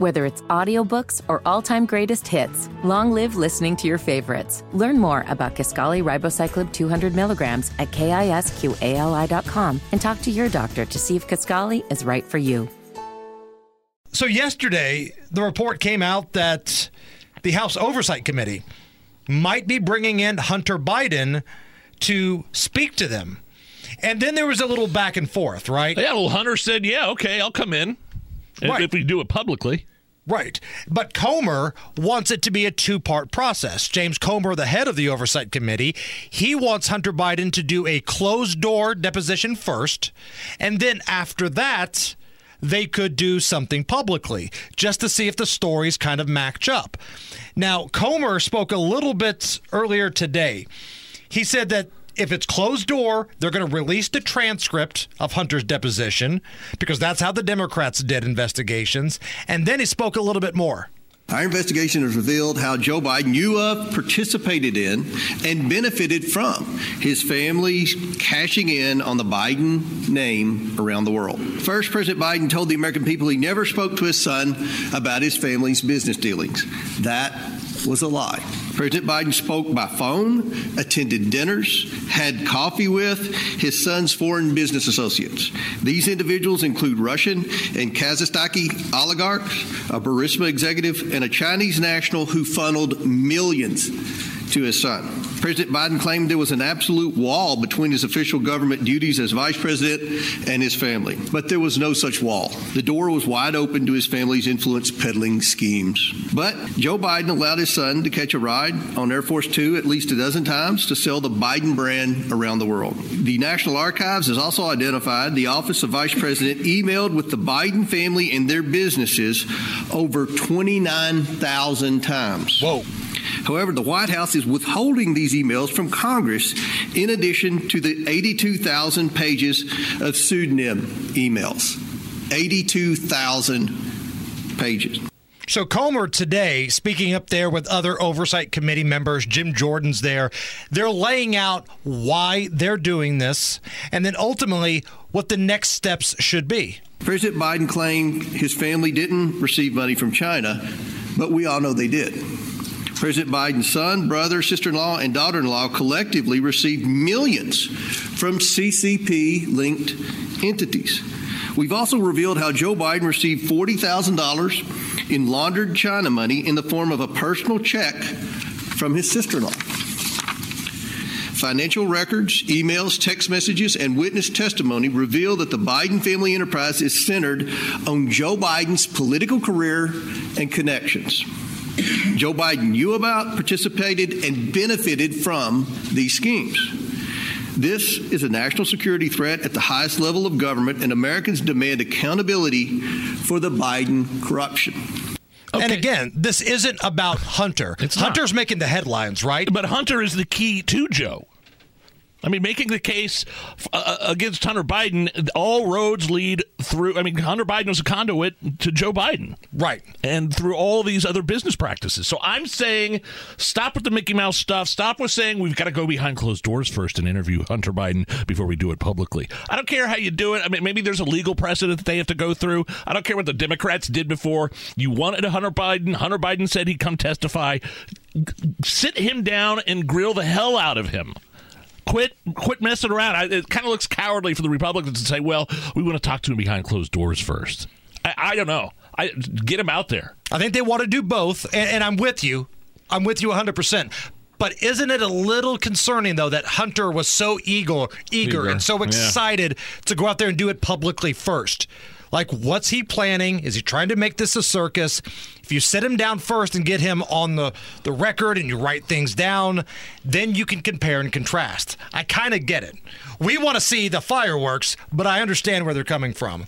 Whether it's audiobooks or all-time greatest hits, long live listening to your favorites. Learn more about Kisqali Ribociclib 200 milligrams at kisqali.com and talk to your doctor to see if Kisqali is right for you. So yesterday, the report came out that the House Oversight Committee might be bringing in Hunter Biden to speak to them. And then there was a little back and forth, right? Yeah, well, Hunter said, yeah, okay, I'll come in. Right. If we do it publicly. Right. But Comer wants it to be a two part process. James Comer, the head of the Oversight Committee, he wants Hunter Biden to do a closed door deposition first. And then after that, they could do something publicly just to see if the stories kind of match up. Now, Comer spoke a little bit earlier today. He said that if it's closed door, they're going to release the transcript of Hunter's deposition because that's how the Democrats did investigations. And then he spoke a little bit more. Our investigation has revealed how Joe Biden knew of, participated in, and benefited from his family cashing in on the Biden name around the world. First, President Biden told the American people he never spoke to his son about his family's business dealings. That was a lie. President Biden spoke by phone, attended dinners, had coffee with his son's foreign business associates. These individuals include Russian and Kazakhstani oligarchs, a Burisma executive, and a Chinese national who funneled millions to his son. President Biden claimed there was an absolute wall between his official government duties as vice president and his family. But there was no such wall. The door was wide open to his family's influence peddling schemes. But Joe Biden allowed his son to catch a ride on Air Force Two at least a dozen times to sell the Biden brand around the world. The National Archives has also identified the Office of Vice President emailed with the Biden family and their businesses over 29,000 times. Whoa. However, the White House is withholding these emails from Congress in addition to the 82,000 pages of pseudonym emails. 82,000 pages. So Comer today, speaking up there with other oversight committee members, Jim Jordan's there, they're laying out why they're doing this and then ultimately what the next steps should be. President Biden claimed his family didn't receive money from China, but we all know they did. President Biden's son, brother, sister in law, and daughter in law collectively received millions from CCP linked entities. We've also revealed how Joe Biden received $40,000 in laundered China money in the form of a personal check from his sister in law. Financial records, emails, text messages, and witness testimony reveal that the Biden family enterprise is centered on Joe Biden's political career and connections. Joe Biden knew about, participated, and benefited from these schemes. This is a national security threat at the highest level of government, and Americans demand accountability for the Biden corruption. Okay. And again, this isn't about Hunter. It's Hunter's not. making the headlines, right? But Hunter is the key to Joe. I mean, making the case uh, against Hunter Biden, all roads lead through. I mean, Hunter Biden was a conduit to Joe Biden. Right. And through all these other business practices. So I'm saying stop with the Mickey Mouse stuff. Stop with saying we've got to go behind closed doors first and interview Hunter Biden before we do it publicly. I don't care how you do it. I mean, maybe there's a legal precedent that they have to go through. I don't care what the Democrats did before. You wanted Hunter Biden. Hunter Biden said he'd come testify. Sit him down and grill the hell out of him quit quit messing around. I, it kind of looks cowardly for the Republicans to say, "Well, we want to talk to him behind closed doors first. I, I don't know. I get him out there. I think they want to do both, and, and I'm with you. I'm with you 100. percent but isn't it a little concerning though that Hunter was so eager, eager, Eager. and so Yeah. excited to go out there and do it publicly first? Like, what's he planning? Is he trying to make this a circus? If you sit him down first and get him on the, the record and you write things down, then you can compare and contrast. I kind of get it. We want to see the fireworks, but I understand where they're coming from.